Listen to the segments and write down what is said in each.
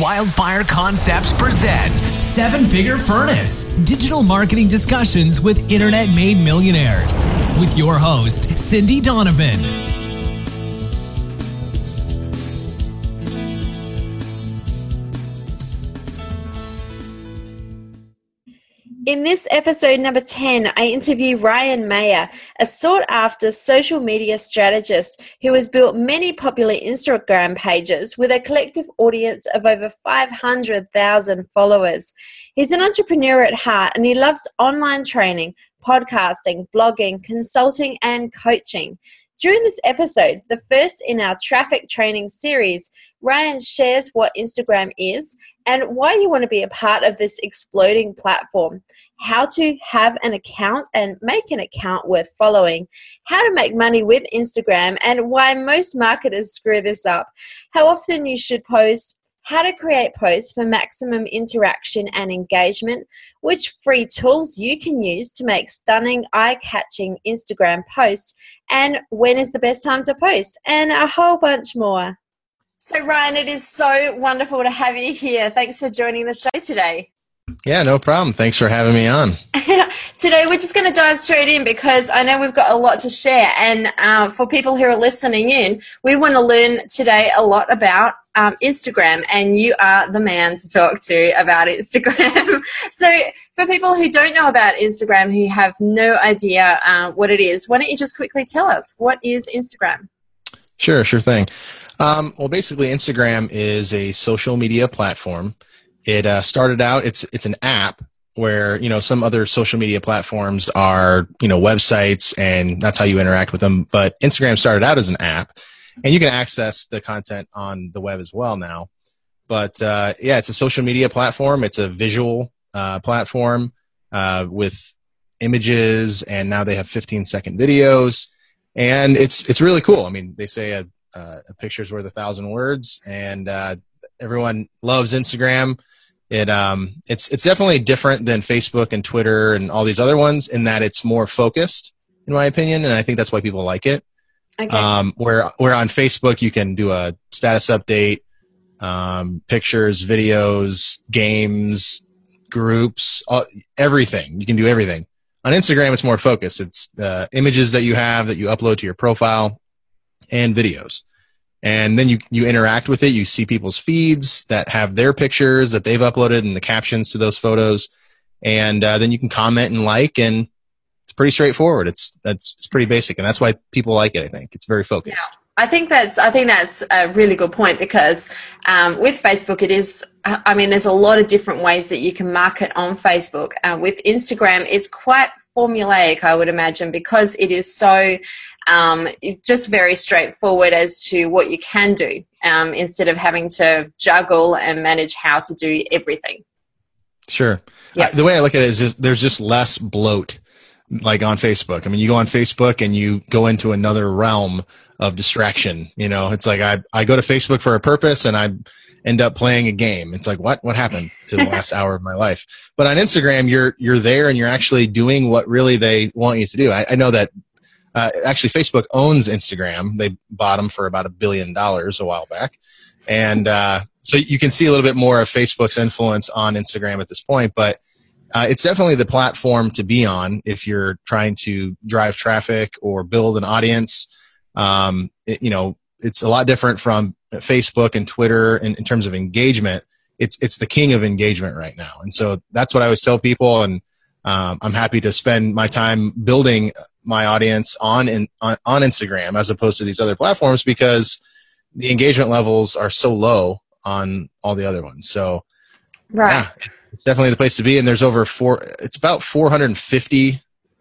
Wildfire Concepts presents Seven Figure Furnace Digital Marketing Discussions with Internet Made Millionaires with your host, Cindy Donovan. In this episode number 10, I interview Ryan Mayer, a sought after social media strategist who has built many popular Instagram pages with a collective audience of over 500,000 followers. He's an entrepreneur at heart and he loves online training, podcasting, blogging, consulting, and coaching. During this episode, the first in our traffic training series, Ryan shares what Instagram is and why you want to be a part of this exploding platform, how to have an account and make an account worth following, how to make money with Instagram, and why most marketers screw this up, how often you should post, how to create posts for maximum interaction and engagement, which free tools you can use to make stunning, eye catching Instagram posts, and when is the best time to post, and a whole bunch more. So, Ryan, it is so wonderful to have you here. Thanks for joining the show today. Yeah, no problem. Thanks for having me on. Today, we're just going to dive straight in because I know we've got a lot to share. And uh, for people who are listening in, we want to learn today a lot about um, Instagram, and you are the man to talk to about Instagram. so, for people who don't know about Instagram, who have no idea uh, what it is, why don't you just quickly tell us what is Instagram? Sure, sure thing. Um, well, basically, Instagram is a social media platform. It uh, started out; it's it's an app where you know some other social media platforms are you know websites, and that's how you interact with them. But Instagram started out as an app and you can access the content on the web as well now. But uh, yeah, it's a social media platform. It's a visual uh, platform uh, with images, and now they have 15 second videos, and it's it's really cool. I mean, they say a, a picture's worth a thousand words, and uh, everyone loves Instagram. It um it's it's definitely different than Facebook and Twitter and all these other ones in that it's more focused, in my opinion, and I think that's why people like it. Okay. Um, where where on Facebook you can do a status update, um, pictures, videos, games, groups, all, everything. You can do everything. On Instagram, it's more focused. It's the images that you have that you upload to your profile, and videos. And then you you interact with it. You see people's feeds that have their pictures that they've uploaded and the captions to those photos, and uh, then you can comment and like and pretty straightforward. It's that's it's pretty basic, and that's why people like it. I think it's very focused. Yeah. I think that's I think that's a really good point because um, with Facebook it is I mean there's a lot of different ways that you can market on Facebook. Uh, with Instagram it's quite formulaic I would imagine because it is so um, just very straightforward as to what you can do um, instead of having to juggle and manage how to do everything. Sure. Yep. I, the way I look at it is just, there's just less bloat like on Facebook. I mean, you go on Facebook and you go into another realm of distraction. You know, it's like I, I go to Facebook for a purpose and I end up playing a game. It's like, what, what happened to the last hour of my life? But on Instagram, you're, you're there and you're actually doing what really they want you to do. I, I know that, uh, actually Facebook owns Instagram. They bought them for about a billion dollars a while back. And, uh, so you can see a little bit more of Facebook's influence on Instagram at this point, but uh, it's definitely the platform to be on if you're trying to drive traffic or build an audience. Um, it, you know, it's a lot different from Facebook and Twitter in, in, terms of engagement. It's it's the king of engagement right now, and so that's what I always tell people. And um, I'm happy to spend my time building my audience on, in, on on Instagram as opposed to these other platforms because the engagement levels are so low on all the other ones. So, right. Yeah, it's definitely the place to be. And there's over four, it's about 450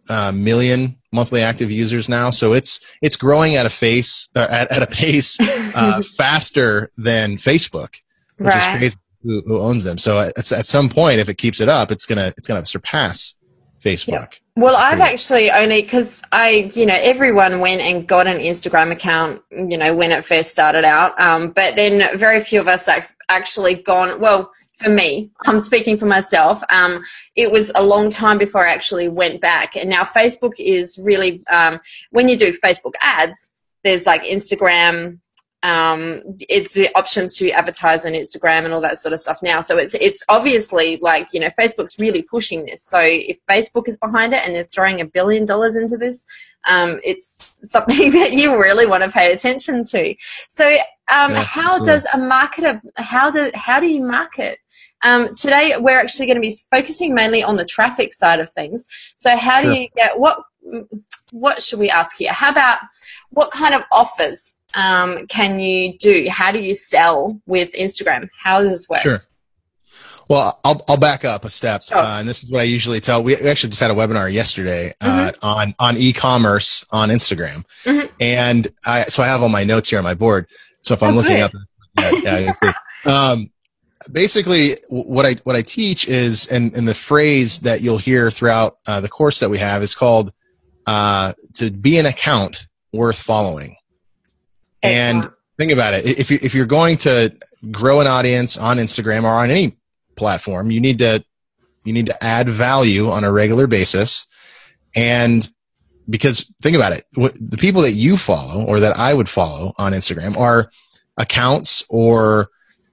uh, million monthly active users now. So it's it's growing at a face uh, at, at a pace uh, faster than Facebook, which right. is crazy. Who, who, owns them? So at, at some point, if it keeps it up, it's gonna it's gonna surpass Facebook. Yeah. Well, I've actually only because I, you know, everyone went and got an Instagram account, you know, when it first started out. Um, but then very few of us have actually gone. Well, for me, I'm speaking for myself. Um, it was a long time before I actually went back, and now Facebook is really um, when you do Facebook ads. There's like Instagram um, it's the option to advertise on Instagram and all that sort of stuff now. So it's it's obviously like you know Facebook's really pushing this. So if Facebook is behind it and they're throwing a billion dollars into this, um, it's something that you really want to pay attention to. So um, yeah, how absolutely. does a marketer how do how do you market? Um, today we're actually going to be focusing mainly on the traffic side of things. So how sure. do you get what what should we ask here? How about what kind of offers um, can you do? How do you sell with Instagram? How does this work? Sure. Well, I'll, I'll back up a step, sure. uh, and this is what I usually tell. We actually just had a webinar yesterday uh, mm-hmm. on on e-commerce on Instagram, mm-hmm. and I so I have all my notes here on my board. So if I'm oh, looking up, yeah, yeah um, basically what I what I teach is, and and the phrase that you'll hear throughout uh, the course that we have is called uh, to be an account worth following. Excellent. And think about it. If you if you're going to grow an audience on Instagram or on any platform, you need to you need to add value on a regular basis. And because think about it, the people that you follow or that I would follow on Instagram are accounts or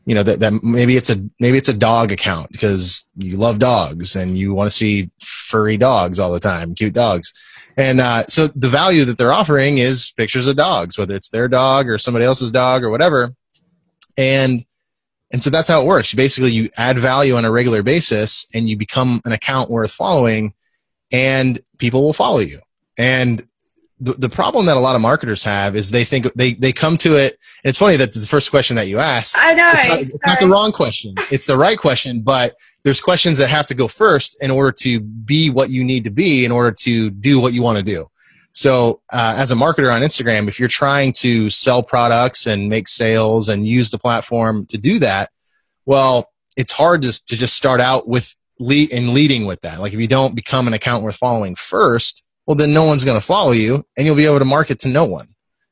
you know that, that maybe it's a maybe it's a dog account because you love dogs and you want to see furry dogs all the time, cute dogs. And uh, so the value that they're offering is pictures of dogs, whether it's their dog or somebody else's dog or whatever. And and so that's how it works. Basically, you add value on a regular basis, and you become an account worth following, and people will follow you. And the, the problem that a lot of marketers have is they think they, they come to it. it's funny that the first question that you ask, I know, it's, not, it's not the wrong question. It's the right question, but there's questions that have to go first in order to be what you need to be in order to do what you want to do. So, uh, as a marketer on Instagram, if you're trying to sell products and make sales and use the platform to do that, well, it's hard to, to just start out with lead and leading with that. Like if you don't become an account worth following first, well, then no one's going to follow you and you'll be able to market to no one.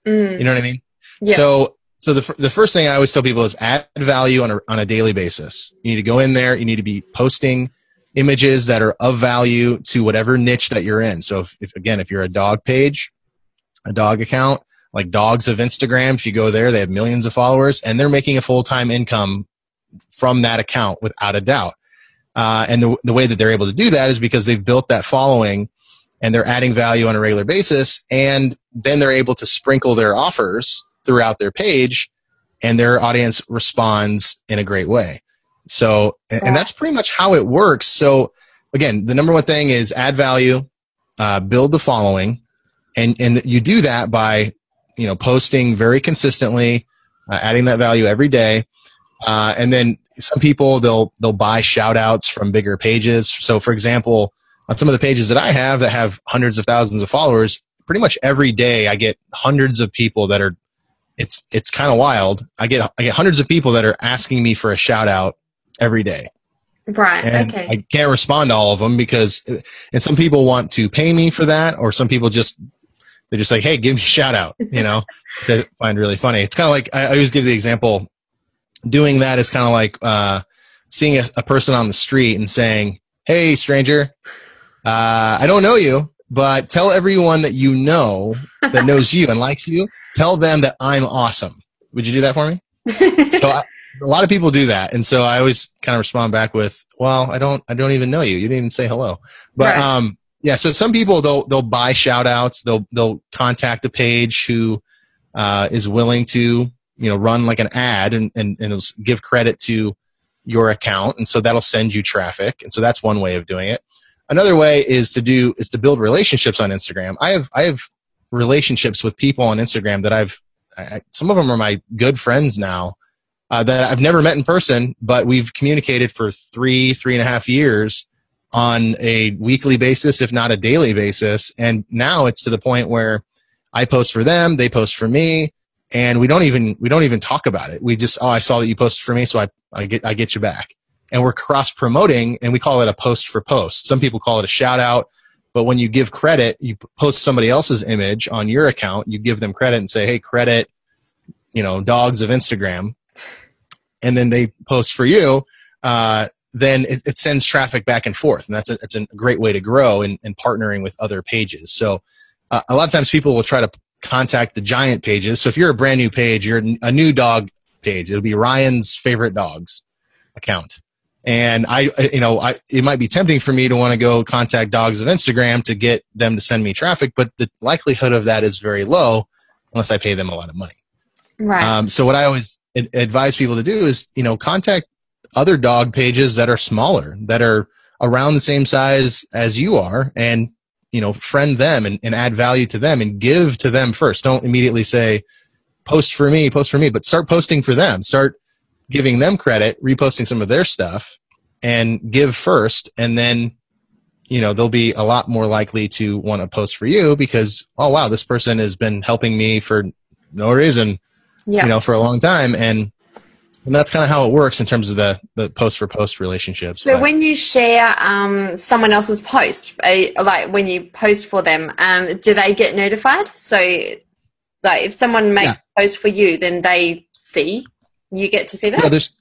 Mm. You know what I mean? Yeah. So so the, the first thing I always tell people is add value on a, on a daily basis. You need to go in there. You need to be posting images that are of value to whatever niche that you're in. So if, if again, if you're a dog page, a dog account, like dogs of Instagram, if you go there, they have millions of followers and they're making a full-time income from that account without a doubt. Uh, and the, the way that they're able to do that is because they've built that following and they're adding value on a regular basis. And then they're able to sprinkle their offers throughout their page and their audience responds in a great way. So, and that's pretty much how it works. So, again, the number one thing is add value, uh, build the following, and and you do that by you know posting very consistently, uh, adding that value every day, uh, and then some people they'll they'll buy shout outs from bigger pages. So, for example, on some of the pages that I have that have hundreds of thousands of followers, pretty much every day I get hundreds of people that are it's it's kind of wild. I get I get hundreds of people that are asking me for a shout out every day. Right. And okay. I can't respond to all of them because and some people want to pay me for that or some people just they're just like, "Hey, give me a shout out," you know. that I find really funny. It's kind of like I, I, always give the example doing that is kind of like uh, seeing a, a person on the street and saying, "Hey, stranger, uh, I don't know you, but tell everyone that you know that knows you and likes you, tell them that I'm awesome. Would you do that for me? so I, a lot of people do that, and so I always kind of respond back with, "Well, I don't, I don't even know you. You didn't even say hello." But right. um, yeah. So some people they'll they'll buy shout outs. They'll they'll contact a page who uh, is willing to you know run like an ad and and, and give credit to your account, and so that'll send you traffic, and so that's one way of doing it. Another way is to do is to build relationships on Instagram. I have I have relationships with people on Instagram that I've I, some of them are my good friends now uh, that I've never met in person, but we've communicated for three three and a half years on a weekly basis, if not a daily basis. And now it's to the point where I post for them, they post for me, and we don't even we don't even talk about it. We just oh I saw that you posted for me, so I I get I get you back and we're cross promoting and we call it a post for post. Some people call it a shout out, but when you give credit, you post somebody else's image on your account, you give them credit and say, "Hey, credit, you know, dogs of Instagram." And then they post for you, uh, then it, it, sends traffic back and forth, and that's a, it's a great way to grow in, in partnering with other pages. So, uh, a lot of times people will try to contact the giant pages. So if you're a brand new page, you're a new dog page. It'll be Ryan's favorite dogs account. And I, you know, I, it might be tempting for me to want to go contact dogs of Instagram to get them to send me traffic, but the likelihood of that is very low unless I pay them a lot of money. Right. Um, so what I always advise people to do is, you know, contact other dog pages that are smaller, that are around the same size as you are, and you know, friend them and, and add value to them and give to them first. Don't immediately say, post for me, post for me, but start posting for them. Start giving them credit, reposting some of their stuff, and give first, and then you know they'll be a lot more likely to want to post for you because oh wow this person has been helping me for no reason yeah. you know for a long time and and that's kind of how it works in terms of the the post for post relationships so but. when you share um, someone else's post like when you post for them um, do they get notified so like if someone makes yeah. a post for you then they see you get to see that yeah there's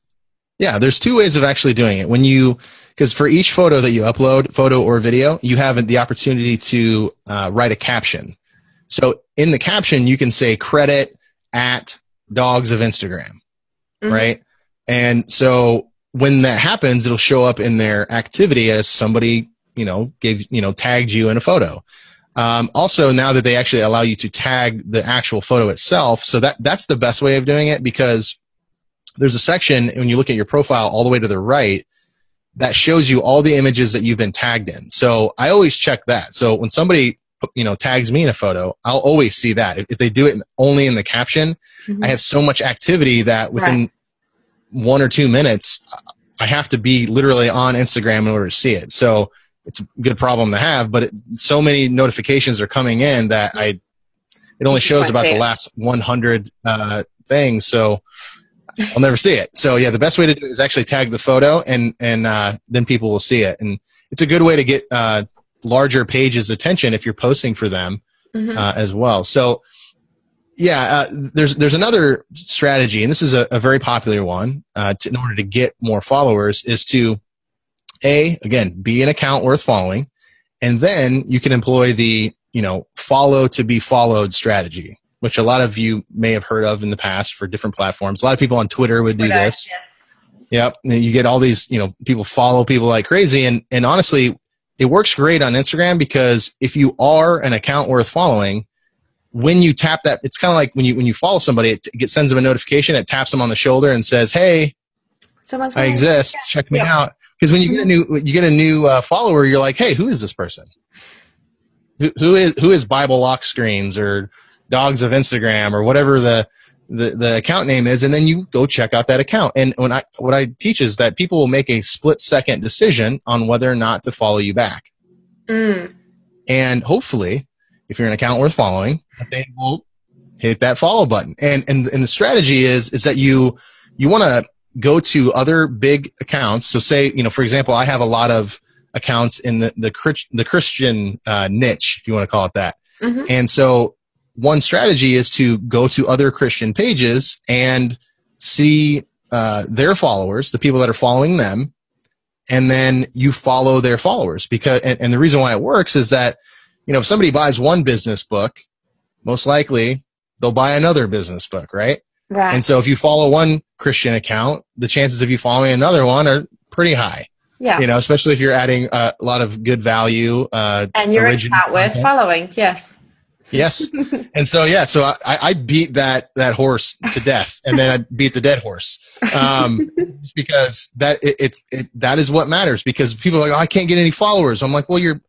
yeah there's two ways of actually doing it when you because for each photo that you upload, photo or video, you have the opportunity to uh, write a caption. So in the caption, you can say credit at dogs of Instagram, mm-hmm. right? And so when that happens, it'll show up in their activity as somebody, you know, gave, you know, tagged you in a photo. Um, also, now that they actually allow you to tag the actual photo itself, so that that's the best way of doing it because there's a section when you look at your profile all the way to the right that shows you all the images that you've been tagged in. So I always check that. So when somebody you know tags me in a photo, I'll always see that. If, they do it only in the caption, mm-hmm. I have so much activity that within right. one or two minutes, I have to be literally on Instagram in order to see it. So it's a good problem to have, but it, so many notifications are coming in that I it only shows about the last 100 uh, things. So I'll never see it. So yeah, the best way to do it is actually tag the photo, and and uh, then people will see it. And it's a good way to get uh, larger pages attention if you're posting for them mm-hmm. uh, as well. So yeah, uh, there's there's another strategy, and this is a, a very popular one. Uh, to, in order to get more followers, is to a again be an account worth following, and then you can employ the you know follow to be followed strategy which a lot of you may have heard of in the past for different platforms. A lot of people on Twitter would do Twitter, this. Yes. Yep. And you get all these, you know, people follow people like crazy. And, and honestly, it works great on Instagram because if you are an account worth following, when you tap that, it's kind of like when you, when you follow somebody, it, it sends them a notification. It taps them on the shoulder and says, Hey, Someone's I exist. Yeah. Check me yeah. out. Because when you get a new, you get a new uh, follower, you're like, Hey, who is this person? Who, who is, who is Bible lock screens or, dogs of Instagram or whatever the, the, the account name is, and then you go check out that account. And when I, what I teach is that people will make a split second decision on whether or not to follow you back. Mm. And hopefully, if you're an account worth following, they will hit that follow button. And, and, and the strategy is, is that you, you want to go to other big accounts. So say, you know, for example, I have a lot of accounts in the, the, the Christian uh, niche, if you want to call it that. Mm-hmm. And so one strategy is to go to other Christian pages and see uh, their followers, the people that are following them, and then you follow their followers. Because and, and the reason why it works is that you know if somebody buys one business book, most likely they'll buy another business book, right? Right. And so if you follow one Christian account, the chances of you following another one are pretty high. Yeah. You know, especially if you're adding a lot of good value. Uh, and you're worth following. Yes. Yes. and so, yeah, so I, I beat that, that horse to death and then I beat the dead horse. Um, because that, it, it, it, that is what matters because people are like, oh, I can't get any followers. I'm like, well, your,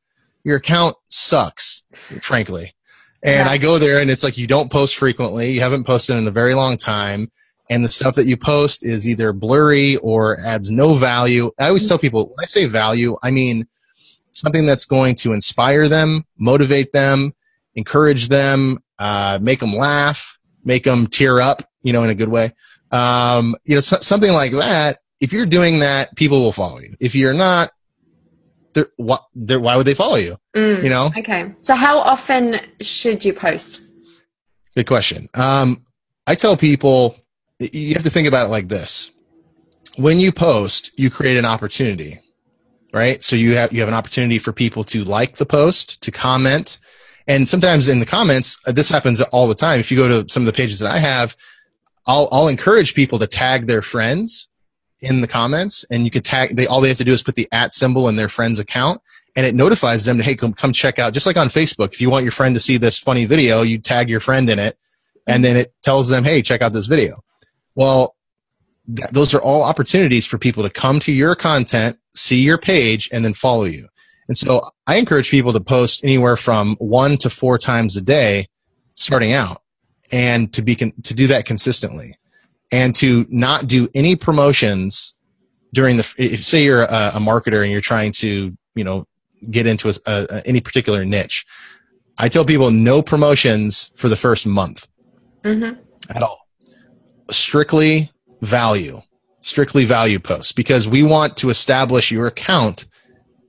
your account sucks, frankly. And yeah. I go there and it's like, you don't post frequently. You haven't posted in a very long time. And the stuff that you post is either blurry or adds no value. I always tell people when I say value, I mean something that's going to inspire them, motivate them, encourage them, uh, make them laugh, make them tear up, you know, in a good way. Um, you know, so, something like that. If you're doing that, people will follow you. If you're not, they're, why, they're, why would they follow you? Mm, you know? Okay. So how often should you post? Good question. Um, I tell people you have to think about it like this. When you post, you create an opportunity, right? So you have, you have an opportunity for people to like the post, to comment, And sometimes in the comments, uh, this happens all the time. If you go to some of the pages that I have, I'll, I'll encourage people to tag their friends in the comments and you could tag, they, all they have to do is put the at symbol in their friend's account and it notifies them to, hey, come, come check out, just like on Facebook. If you want your friend to see this funny video, you tag your friend in it and then it tells them, hey, check out this video. Well, th- those are all opportunities for people to come to your content, see your page, and then follow you. And so I encourage people to post anywhere from one to four times a day starting out and to be con- to do that consistently and to not do any promotions during the if say you're a, a marketer and you're trying to you know get into a, a, any particular niche i tell people no promotions for the first month mm-hmm. at all strictly value strictly value posts because we want to establish your account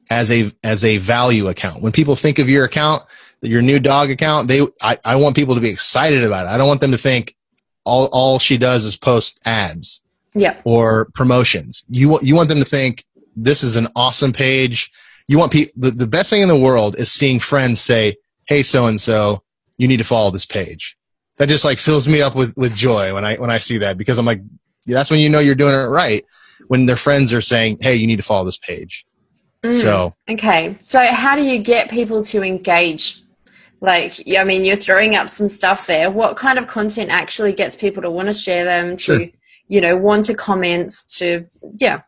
as a as a value account. When people think of your account your new dog account they I, I want people to be excited about it. I don't want them to think all all she does is post ads yeah. or promotions. You want you want them to think this is an awesome page. You want people the, the best thing in the world is seeing friends say hey so and so you need to follow this page. That just like fills me up with with joy when i when i see that because i'm like that's when you know you're doing it right when their friends are saying hey you need to follow this page mm, so okay so how do you get people to engage like i mean you're throwing up some stuff there what kind of content actually gets people to want to share them to sure. you know want to comment to yeah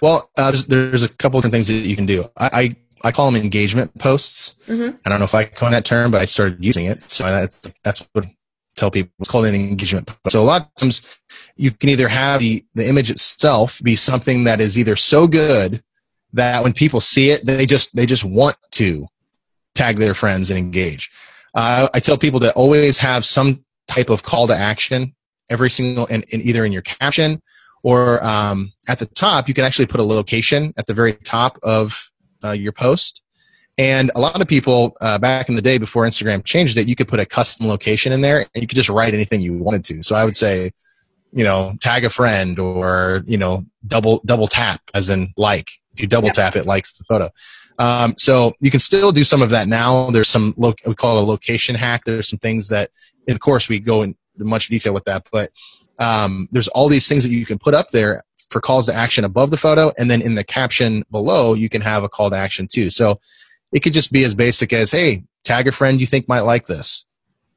well uh, there's, there's, a couple different things that you can do i, I I call them engagement posts. Mm-hmm. I don't know if I coin that term, but I started using it. So that's, that's what I tell people. It's called an engagement post. So a lot of times you can either have the, the image itself be something that is either so good that when people see it, they just, they just want to tag their friends and engage. Uh, I tell people to always have some type of call to action every single, and, either in your caption or um, at the top, you can actually put a location at the very top of uh, your post. And a lot of people uh, back in the day before Instagram changed it, you could put a custom location in there and you could just write anything you wanted to. So I would say, you know, tag a friend or, you know, double, double tap as in like. If you double tap, it likes the photo. Um, so you can still do some of that now. There's some, lo- we call it a location hack. There's some things that, of course, we go in much detail with that, but um, there's all these things that you can put up there for calls to action above the photo. And then in the caption below, you can have a call to action too. So it could just be as basic as, Hey, tag a friend you think might like this.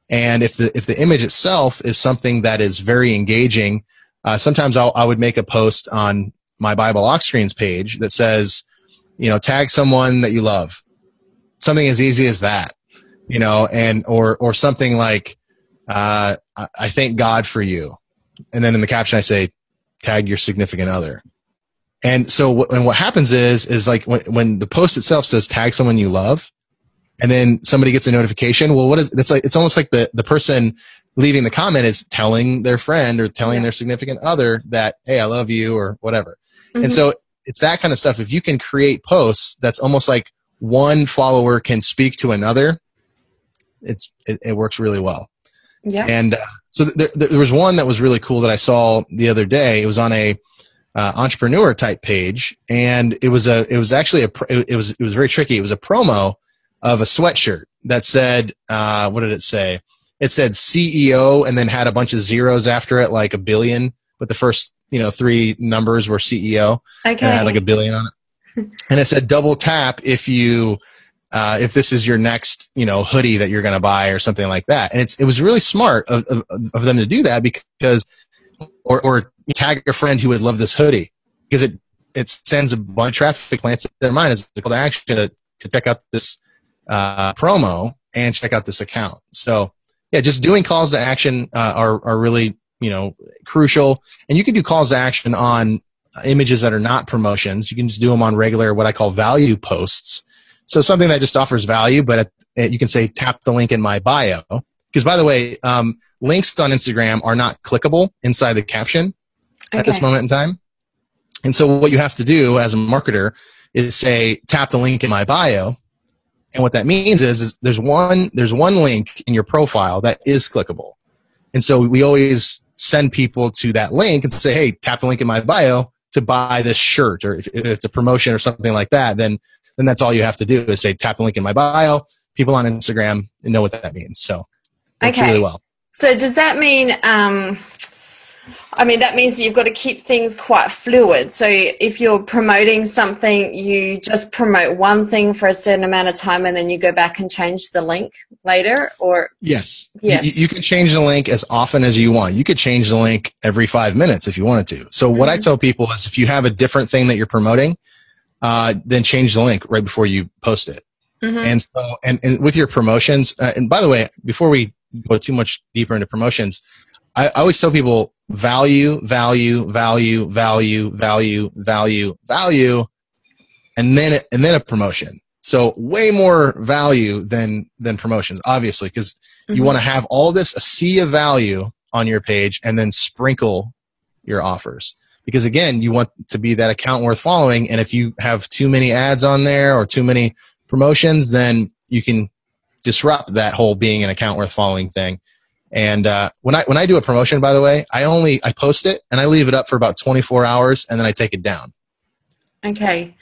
And if the, if the image itself is something that is very engaging, uh, sometimes I'll, I would make a post on my Bible lock screens page that says, you know, tag someone that you love. Something as easy as that, you know, and, or, or something like, uh, I thank God for you. And then in the caption, I say, tag your significant other. And so, and what happens is, is like when, when the post itself says tag someone you love, and then somebody gets a notification. Well, what is, it's like, it's almost like the, the person leaving the comment is telling their friend or telling yeah. their significant other that, Hey, I love you or whatever. Mm-hmm. And so it's that kind of stuff. If you can create posts that's almost like one follower can speak to another, it's it, it works really well. Yeah. And uh, so there, there was one that was really cool that I saw the other day. It was on a uh, entrepreneur type page, and it was a it was actually a it was it was very tricky. It was a promo of a sweatshirt that said uh, what did it say? It said CEO and then had a bunch of zeros after it, like a billion, but the first you know three numbers were CEO. Okay. And had like a billion on it. and it said double tap if you uh, if this is your next you know hoodie that you're going to buy or something like that. And it's it was really smart of, of, of them to do that because or or tag a friend who would love this hoodie because it it sends a bunch of traffic plants in their mind as a call to action to, to check out this uh, promo and check out this account. So yeah, just doing calls to action uh, are are really you know crucial. And you can do calls to action on images that are not promotions. You can just do them on regular what i call value posts. So something that just offers value but you can say tap the link in my bio. Because by the way um, links on instagram are not clickable inside the caption okay. at this moment in time. And so what you have to do as a marketer is say tap the link in my bio. And what that means is, is there's one there's one link in your profile that is clickable. And so we always send people to that link and say, hey, tap the link in my bio to buy this shirt, or if, if it's a promotion or something like that, then then that's all you have to do is say tap the link in my bio. people on Instagram know what that means. So works Okay. really well. So does that mean? Um, I mean, that means that you've got to keep things quite fluid. So if you're promoting something, you just promote one thing for a certain amount of time, and then you go back and change the link later, or Yes. Yes. You, you can change the link as often as you want. You could change the link every five minutes if you wanted to. So what I Mhm. tell people is if you have a different thing that you're promoting, uh, then change the link right before you post it. Mhm. And so, and, and with your promotions, uh, and by the way, before we go too much deeper into promotions, I, I always tell people value, value, value, value, value, value, value, and then and then a promotion. So way more value than than promotions, obviously, because you Mhm. want to have all this a sea of value on your page, and then sprinkle your offers. Because again, you want to be that account worth following, and if you have too many ads on there or too many promotions, then you can disrupt that whole being an account worth following thing. And uh, when I when I do a promotion, by the way, I only I post it and I leave it up for about 24 hours, and then I take it down. okay.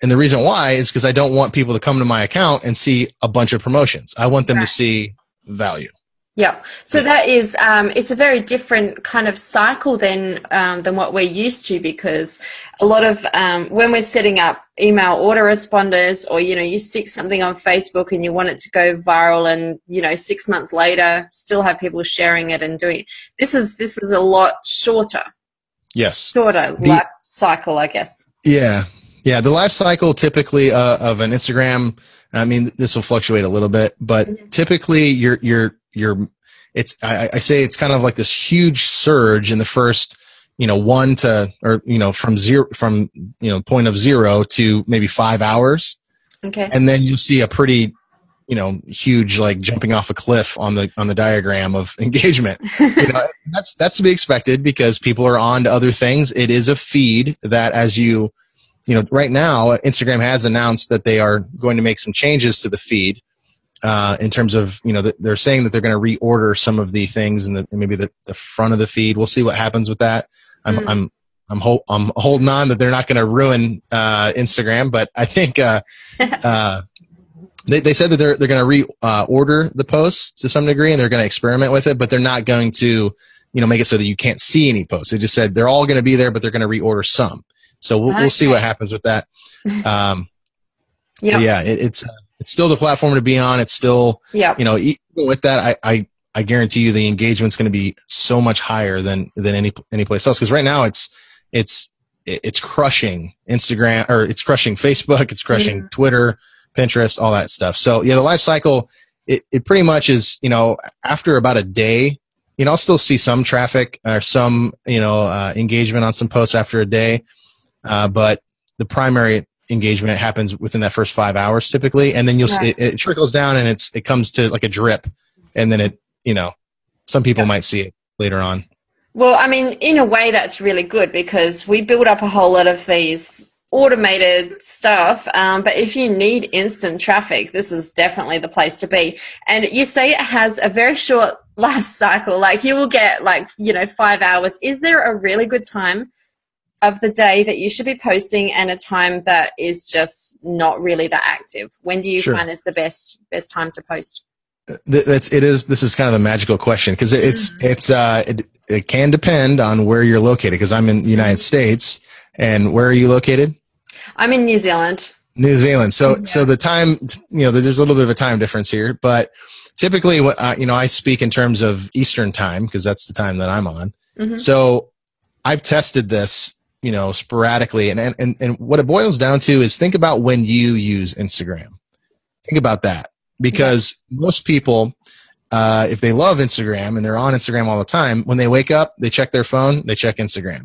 And the reason why is because I don't want people to come to my account and see a bunch of promotions. I want them Right. to see value. Yeah. So that is, um, it's a very different kind of cycle than um, than what we're used to because a lot of um, when we're setting up email autoresponders or you know you stick something on Facebook and you want it to go viral and you know six months later still have people sharing it and doing this is this is a lot shorter Yes. shorter The- life cycle I guess. Yeah. Yeah. The life cycle typically uh, of an Instagram, I mean, this will fluctuate a little bit, but Mhm. typically you're, you're, you're, it's, I, I say it's kind of like this huge surge in the first, you know, one to, or, you know, from zero, from, you know, point of zero to maybe five hours. Okay. And then you'll see a pretty, you know, huge, like jumping off a cliff on the, on the diagram of engagement you know, that's that's to be expected because people are on to other things. It is a feed that, as you, you know, right now, Instagram has announced that they are going to make some changes to the feed. Uh, in terms of, you know, they're saying that they're going to reorder some of the things and maybe the, the front of the feed. We'll see what happens with that. I'm, Mm. I'm, I'm, ho- I'm holding on that they're not going to ruin uh, Instagram, but I think uh, uh, they, they said that they're they're going to reorder the posts to some degree and they're going to experiment with it, but they're not going to you know make it so that you can't see any posts. They just said they're all going to be there, but they're going to reorder some. So we'll we'll see what happens with that. Um, Yeah. yeah, it, it's it's still the platform to be on. It's still Yeah. you know even with that, I I, I guarantee you the engagement's going to be so much higher than than any any place else because right now it's it's it's crushing Instagram or it's crushing Facebook, it's crushing Twitter, Pinterest, all that stuff. So yeah, the life cycle it, it pretty much is you know after about a day, you know I'll still see some traffic or some you know uh, engagement on some posts after a day, uh, but the primary engagement happens within that first five hours typically, and then you'll see it, it trickles down and it's it comes to like a drip, and then it you know some people Yeah. might see it later on. Well, I mean, in a way, that's really good because we build up a whole lot of these automated stuff. Um, but if you need instant traffic, this is definitely the place to be. And you say it has a very short life cycle. Like you will get like, you know, five hours. Is there a really good time of the day that you should be posting and a time that is just not really that active? When do you Sure. find is the best, best time to post? That's it is this is kind of the magical question because it's it's uh it, it can depend on where you're located because i'm in the united states and where are you located I'm in New Zealand. new zealand so Yeah. so the time you know there's a little bit of a time difference here but typically what uh, you know i speak in terms of eastern time because that's the time that i'm on Mhm. so i've tested this you know sporadically. And, and and and what it boils down to is think about when you use instagram. Think about that. Because most people uh, if they love instagram and they're on instagram all the time when they wake up they check their phone they check instagram.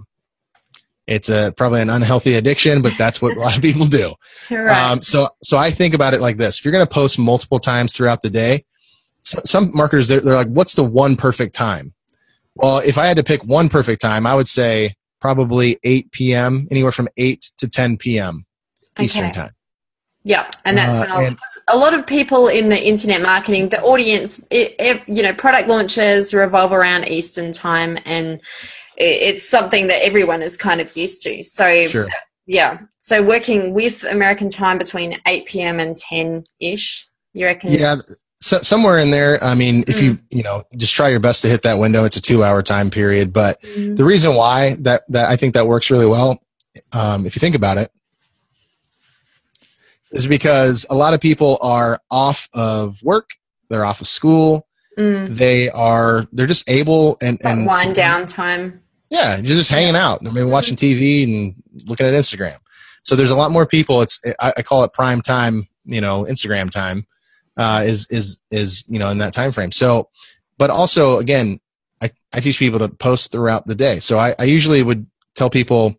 It's a probably an unhealthy addiction but that's what a lot of people do. Right. um, so, so I think about it like this: if you're going to post multiple times throughout the day, so, some marketers they're, they're like, "What's the one perfect time?" Well, if I had to pick one perfect time, I would say probably 8 p.m. anywhere from 8 to 10 p.m. Eastern time. Yeah, and that's Uh, when I'll, and- a lot of people in the internet marketing, the audience, it, it, you know, product launches revolve around Eastern time, and it, it's something that everyone is kind of used to. So, Sure. yeah, so working with American time between eight p.m. and ten ish You reckon? Yeah, so, somewhere in there. I mean, if mm. you you know just try your best to hit that window, it's a two hour time period. But mm. the reason why that that I think that works really well, um, if you think about it, is because a lot of people are off of work, they're off of school, mm. they are they're just able and and wind down time. Yeah, you're just hanging out. They're maybe mm-hmm. watching TV and looking at Instagram. So there's a lot more people. It's I, I call it prime time. You know, Instagram time uh, is is is you know in that time frame. So, but also again, I, I teach people to post throughout the day. So I, I usually would tell people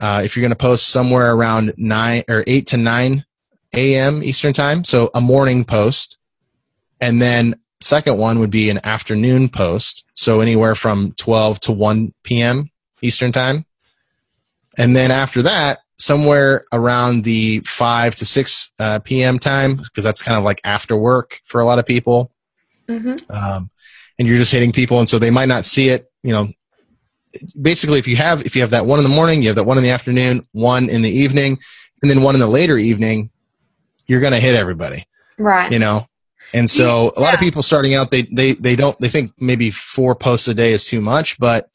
uh, if you're going to post somewhere around nine or eight to nine a.m. Eastern time, so a morning post, and then second one would be an afternoon post, so anywhere from 12 to 1 p.m. Eastern time, and then after that, somewhere around the 5 to 6 uh, p.m. time because that's kind of like after work for a lot of people. Mm-hmm. Um, and you're just hitting people, and so they might not see it. You know, basically, if you have if you have that one in the morning, you have that one in the afternoon, one in the evening, and then one in the later evening, you're going to hit everybody. Right. You know, and so yeah. a lot of people starting out, they they they don't they think maybe four posts a day is too much, but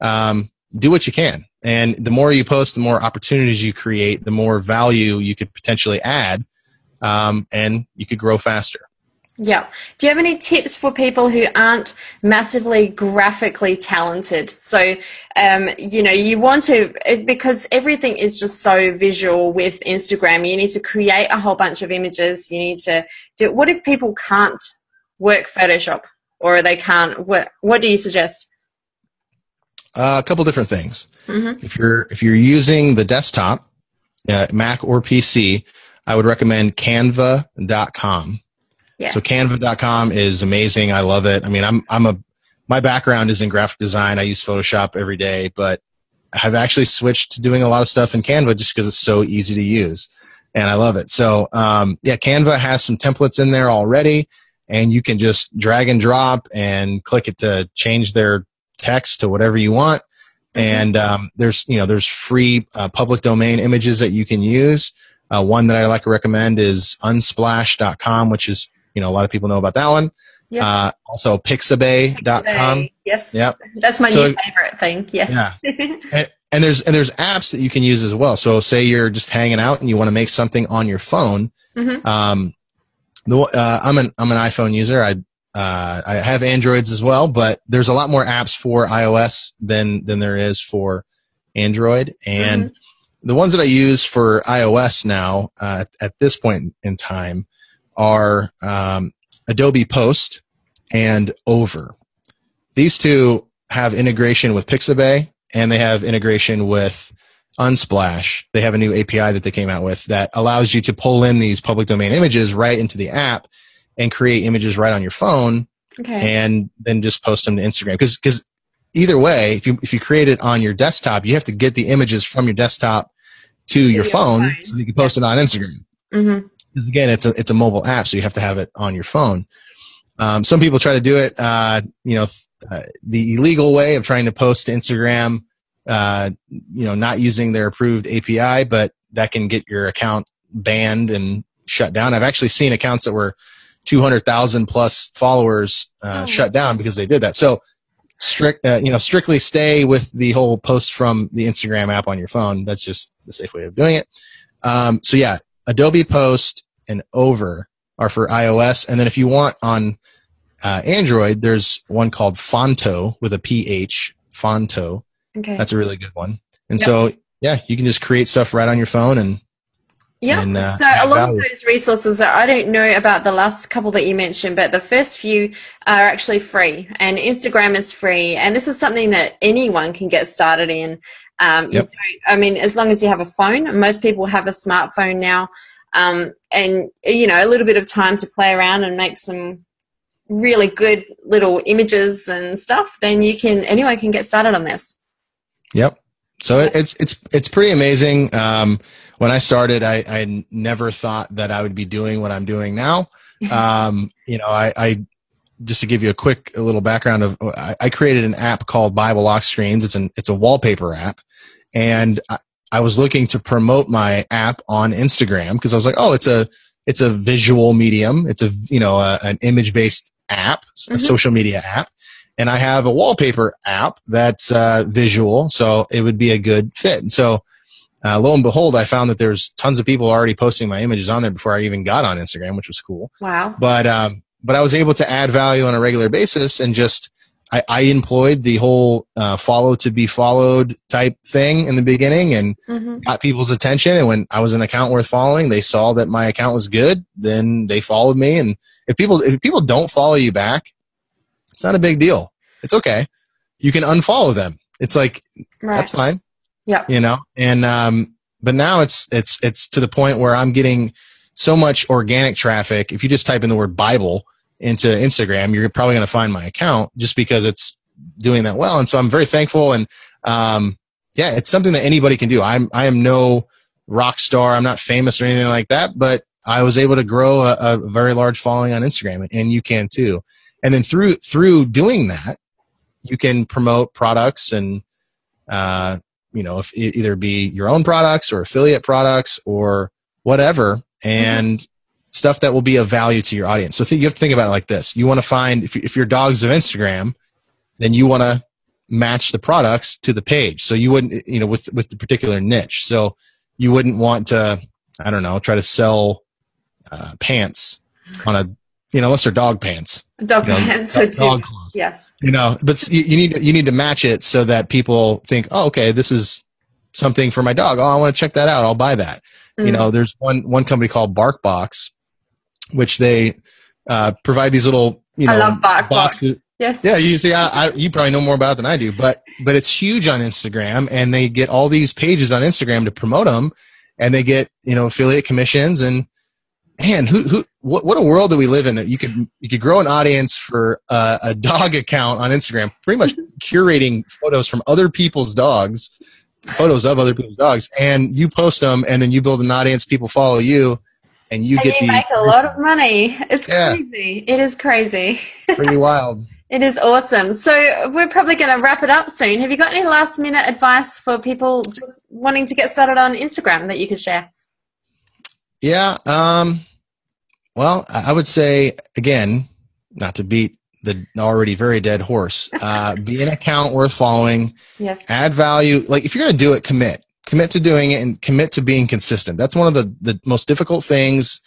um, do what you can. And the more you post, the more opportunities you create, the more value you could potentially add, um, and you could grow faster. Yeah. Do you have any tips for people who aren't massively graphically talented? So, um, you know, you want to, because everything is just so visual with Instagram, you need to create a whole bunch of images. You need to do, what if people can't work Photoshop or they can't, what, what do you suggest? Uh, a couple different things. Mm-hmm. If you're if you're using the desktop, uh, Mac or PC, I would recommend Canva.com. Yes. So Canva.com is amazing. I love it. I mean, I'm I'm a my background is in graphic design. I use Photoshop every day, but I've actually switched to doing a lot of stuff in Canva just because it's so easy to use, and I love it. So um, yeah, Canva has some templates in there already, and you can just drag and drop and click it to change their text to whatever you want. Mm-hmm. And um, there's you know there's free uh, public domain images that you can use. Uh, one that I like to recommend is unsplash.com, which is you know a lot of people know about that one. Yes. Uh, also pixabay.com. Pixabay. Yes. Yep. That's my so, new favorite thing. Yes. Yeah. and, and there's and there's apps that you can use as well. So say you're just hanging out and you want to make something on your phone. Mm-hmm. Um, the, uh, I'm an I'm an iPhone user. I uh, I have Androids as well, but there's a lot more apps for iOS than than there is for Android. And mm-hmm. the ones that I use for iOS now uh, at this point in time are um, Adobe Post and Over. These two have integration with Pixabay and they have integration with Unsplash. They have a new API that they came out with that allows you to pull in these public domain images right into the app and create images right on your phone okay. and then just post them to Instagram. Because because either way, if you if you create it on your desktop, you have to get the images from your desktop to, to your, phone, phone, so you can post yeah. it on Instagram. Mm-hmm. Because again, it's a it's a mobile app, so you have to have it on your phone. Um, some people try to do it, uh, you know, uh, the illegal way of trying to post to Instagram, uh, you know, not using their approved API, but that can get your account banned and shut down. I've actually seen accounts that were 200,000 plus followers uh, oh. shut down because they did that. So strict, uh, you know, strictly stay with the whole post from the Instagram app on your phone. That's just the safe way of doing it. Um, so yeah, Adobe Post and Over are for iOS, and then if you want on uh, Android, there's one called Phonto with a PH. Phonto. Okay. That's a really good one. And yep. so yeah, you can just create stuff right on your phone and yeah. And, uh, so a lot value. of those resources, I don't know about the last couple that you mentioned, but the first few are actually free and Instagram is free. And this is something that anyone can get started in. Um, yep. I mean, as long as you have a phone, most people have a smartphone now. Um, and, you know, a little bit of time to play around and make some really good little images and stuff, then you can, anyone can get started on this. Yep. So it's, it's, it's pretty amazing. Um, when I started, I, I never thought that I would be doing what I'm doing now. Um, you know, I, I, just to give you a quick a little background of, I, I, created an app called Bible Lock Screens. It's an, it's a wallpaper app. And I, I was looking to promote my app on Instagram because I was like, oh, it's a, it's a visual medium. It's a you know a, an image based app, a social media app, and I have a wallpaper app that's uh, visual, so it would be a good fit. And so, uh, lo and behold, I found that there's tons of people already posting my images on there before I even got on Instagram, which was cool. Wow. But um, but I was able to add value on a regular basis and just I, I employed the whole uh, follow to be followed type thing in the beginning and Mhm. got people's attention. And when I was an account worth following, they saw that my account was good. Then they followed me. And if people if people don't follow you back, it's not a big deal. It's okay. You can unfollow them. It's like Right. that's fine. Yeah. You know, and um, but now it's it's it's to the point where I'm getting so much organic traffic. If you just type in the word Bible into Instagram, you're probably going to find my account just because it's doing that well. And so I'm very thankful. And um, yeah, it's something that anybody can do. I'm I am no rock star. I'm not famous or anything like that, but I was able to grow a, a very large following on Instagram, and you can too. And then through through doing that, you can promote products and uh, you know, if either be your own products or affiliate products or whatever, and stuff that will be of value to your audience. So you have to think about it like this: you want to find if, if your dog's of Instagram, then you want to match the products to the page. So you wouldn't, you know, with with the particular niche. So you wouldn't want to, I don't know, try to sell uh, pants on a, you know, unless they're dog pants, Dog you know, pants. So dog, too. dog clothes Yes. you know but you, you need you need to match it so that people think oh okay this is something for my dog oh i want to check that out i'll buy that you Mm. know there's one one company called barkbox which they uh, provide these little you know I love Barkbox. boxes Yes. yeah you see I, I, you probably know more about it than i do but but it's huge on instagram and they get all these pages on instagram to promote them and they get you know affiliate commissions and man who who what, what a world that we live in that you could you could grow an audience for uh, a dog account on instagram pretty much curating photos from other people's dogs photos of other people's dogs and you post them and then you build an audience people follow you and you And get you the make a lot of money. It's Yeah. crazy. It is crazy. pretty wild It is awesome. So we're probably going to wrap it up soon. Have you got any last minute advice for people just wanting to get started on Instagram that you could share? Yeah. Um, well, I would say again, not to beat the already very dead horse. Uh, be an account worth following. Yes. Add value. Like if you're going to do it, commit. Commit to doing it and commit to being consistent. That's one of the the most difficult things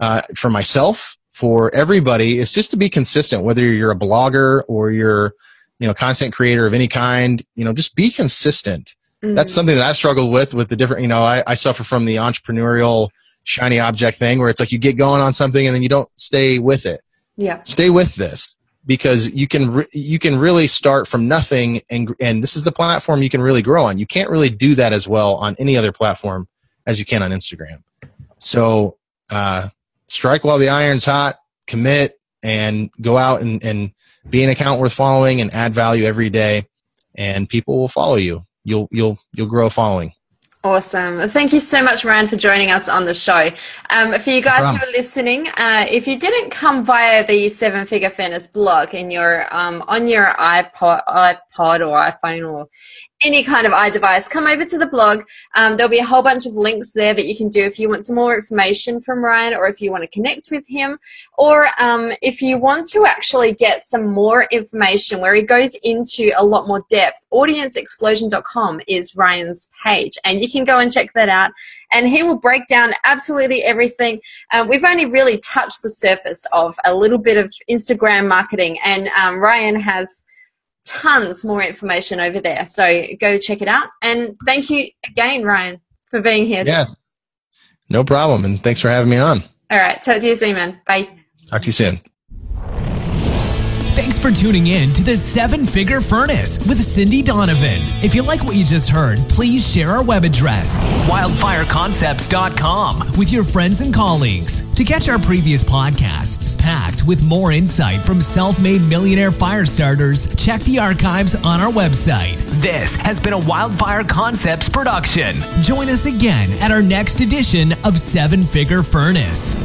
uh, for myself, for everybody, is just to be consistent. Whether you're a blogger or you're, you know, content creator of any kind, you know, just be consistent that's Mm. something that I've struggled with with the different, you know, I, I suffer from the entrepreneurial shiny object thing where it's like you get going on something and then you don't stay with it. yeah. Stay with this because you can, re- you can really start from nothing and, and this is the platform you can really grow on. You can't really do that as well on any other platform as you can on Instagram. So, uh, strike while the iron's hot, commit and go out and, and be an account worth following and add value every day and people will follow you. You'll, you'll, you'll grow a following. Awesome. Thank you so much, Ryan, for joining us on the show. Um, for you guys who are listening, uh, if you didn't come via the Seven Figure Furnace blog in your um, on your iPod, iPod or iPhone or any kind of iDevice, come over to the blog. Um, there'll be a whole bunch of links there that you can do if you want some more information from Ryan, or if you want to connect with him, or um, if you want to actually get some more information where he goes into a lot more depth. AudienceExplosion.com is Ryan's page, and you can go and check that out. And he will break down absolutely everything. Um, we've only really touched the surface of a little bit of Instagram marketing, and um, Ryan has tons more information over there. So go check it out. And thank you again, Ryan, for being here. Yeah. No problem. And thanks for having me on. All right. Talk to you soon, man. Bye. Talk to you soon. Thanks for tuning in to the Seven Figure Furnace with Cindy Donovan. If you like what you just heard, please share our web address, wildfireconcepts.com, with your friends and colleagues. To catch our previous podcasts, packed with more insight from self made millionaire fire starters, check the archives on our website. This has been a Wildfire Concepts production. Join us again at our next edition of Seven Figure Furnace.